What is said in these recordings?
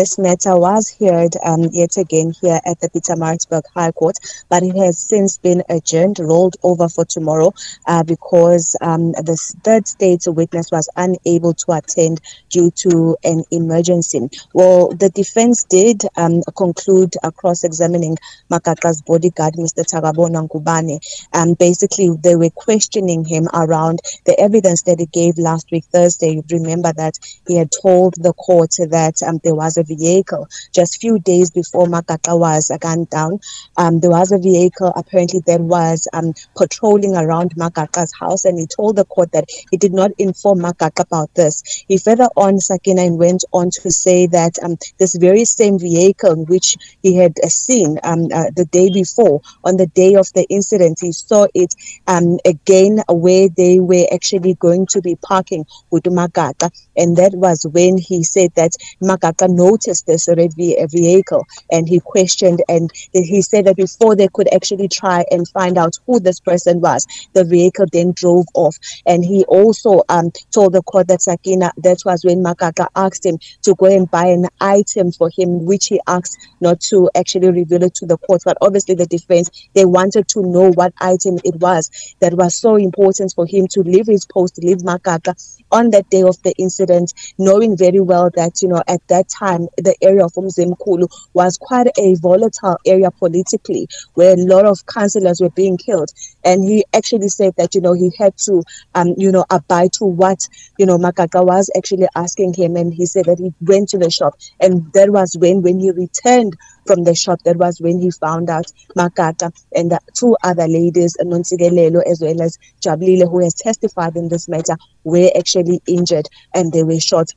this matter was heard um, yet again here at the Pietermaritzburg High Court, but it has since been adjourned, rolled over for tomorrow uh, because um, the third state witness was unable to attend due to an emergency. Well, the defense did um, conclude uh, cross-examining Magaqa's bodyguard, Mr. Thakabonwa Ngubane. Um, basically, they were questioning him around the evidence that he gave last week, Thursday. You remember that he had told the court that um, there was a vehicle just few days before Magaqa was gunned down. Um, there was a vehicle apparently that was um, patrolling around Magaqa's house, and he told the court that he did not inform Magaqa about this. He further on, Sakina, went on to say that um, this very same vehicle which he had uh, seen um, uh, the day before, on the day of the incident, he saw it um, again where they were actually going to be parking with Magaqa, and that was when he said that Magaqa noticed this red vehicle and he questioned and he said that before they could actually try and find out who this person was, the vehicle then drove off. And he also um, told the court that Sakina, that was when Magaqa asked him to go and buy an item for him, which he asked not to actually reveal it to the court. But obviously, the defense, they wanted to know what item it was that was so important for him to leave his post, leave Magaqa on that day of the incident, knowing very well that, you know, at that time, the area of Umzimkulu was quite a volatile area politically, where a lot of councillors were being killed. And he actually said that, you know, he had to, um, you know, abide to what, you know, Magaqa was actually asking him. And he said that he went to the shop. And that was when, when he returned from the shop, that was when he found out Magaqa and the two other ladies, Nonsigelelo as well as Jablile, who has testified in this matter, were actually injured and they were shot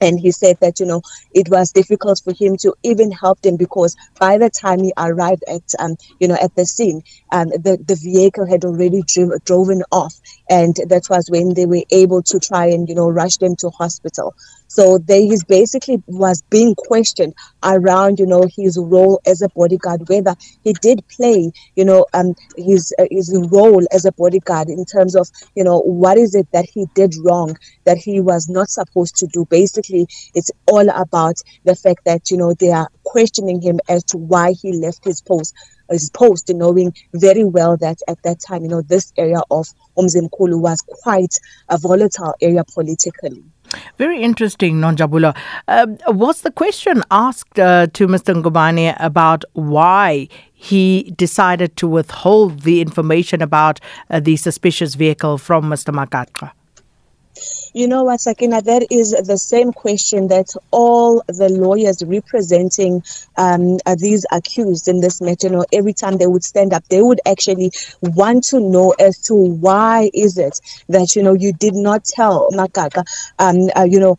and he said that you know it was difficult for him to even help them because by the time he arrived at um you know at the scene um the the vehicle had already driven driven off. And that was when they were able to try and you know rush them to hospital so they he's basically was being questioned around, you know, his role as a bodyguard, whether he did play, you know, um his uh, his role as a bodyguard in terms of, you know, what is it that he did wrong that he was not supposed to do. Basically, it's all about the fact that you know they are questioning him as to why he left his post his post, knowing very well that at that time, you know, this area of Umzimkulu was quite a volatile area politically. Very interesting, Nonjabulo. Uh, was the question asked uh, to Mr. Ngubane about why he decided to withhold the information about uh, the suspicious vehicle from Mr. Magaqa? You know what, Sakina, that is the same question that all the lawyers representing um, uh, these accused in this matter, you know, every time they would stand up, they would actually want to know as to why is it that, you know, you did not tell Magaqa, um, uh, you know,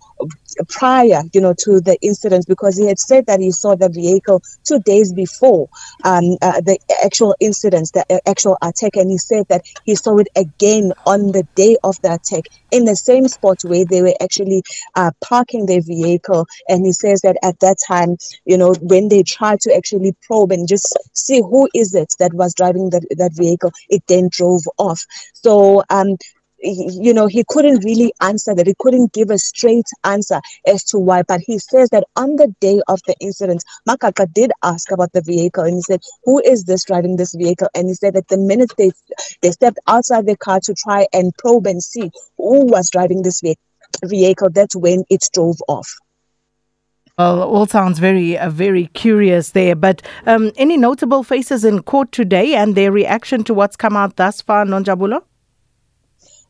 prior, you know, to the incident because he had said that he saw the vehicle two days before um, uh, the actual incident, the uh, actual attack, and he said that he saw it again on the day of the attack. In the same spot where they were actually uh, parking their vehicle. And he says that at that time, you know, when they tried to actually probe and just see who is it that was driving that, that vehicle, it then drove off. So um, you know, he couldn't really answer that. He couldn't give a straight answer as to why. But he says that on the day of the incident, Magaqa did ask about the vehicle and he said, Who is this driving this vehicle? And he said that the minute they they stepped outside the car to try and probe and see who was driving this vehicle, that's when it drove off. Well, all sounds very, uh, very curious there. But um, any notable faces in court today and their reaction to what's come out thus far, Nonjabulo?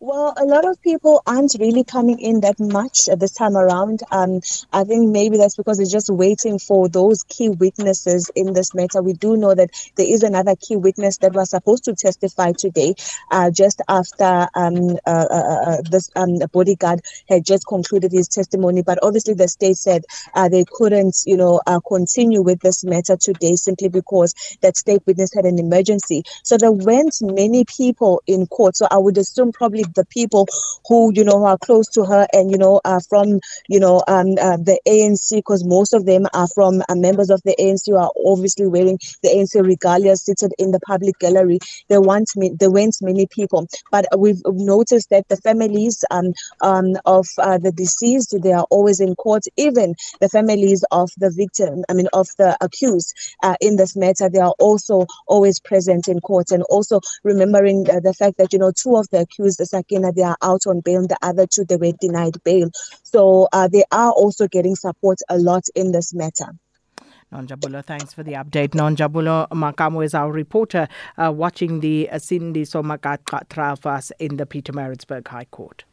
Well, a lot of people aren't really coming in that much this time around. Um, I think maybe that's because they're just waiting for those key witnesses in this matter. We do know that there is another key witness that was supposed to testify today, uh, just after um, uh, uh, uh, uh this um, bodyguard had just concluded his testimony. But obviously, the state said uh, they couldn't, you know, continue with this matter today simply because that state witness had an emergency. So there weren't many people in court. So I would assume probably the people who you know are close to her and you know are from you know um, uh, the ANC because most of them are from uh, members of the ANC who are obviously wearing the ANC regalia seated in the public gallery. They went many people, but we've noticed that the families um, um, of uh, the deceased they are always in court. Even the families of the victim, I mean of the accused uh, in this matter, they are also always present in court. And also remembering uh, the fact that you know two of the accused, Sakina, they are out on bail. The other two they were denied bail. So uh, they are also getting support a lot in this matter. Nonjabulo, thanks for the update. Nonjabulo Makamu is our reporter uh, watching the uh, Cindy for us in the Pietermaritzburg High Court.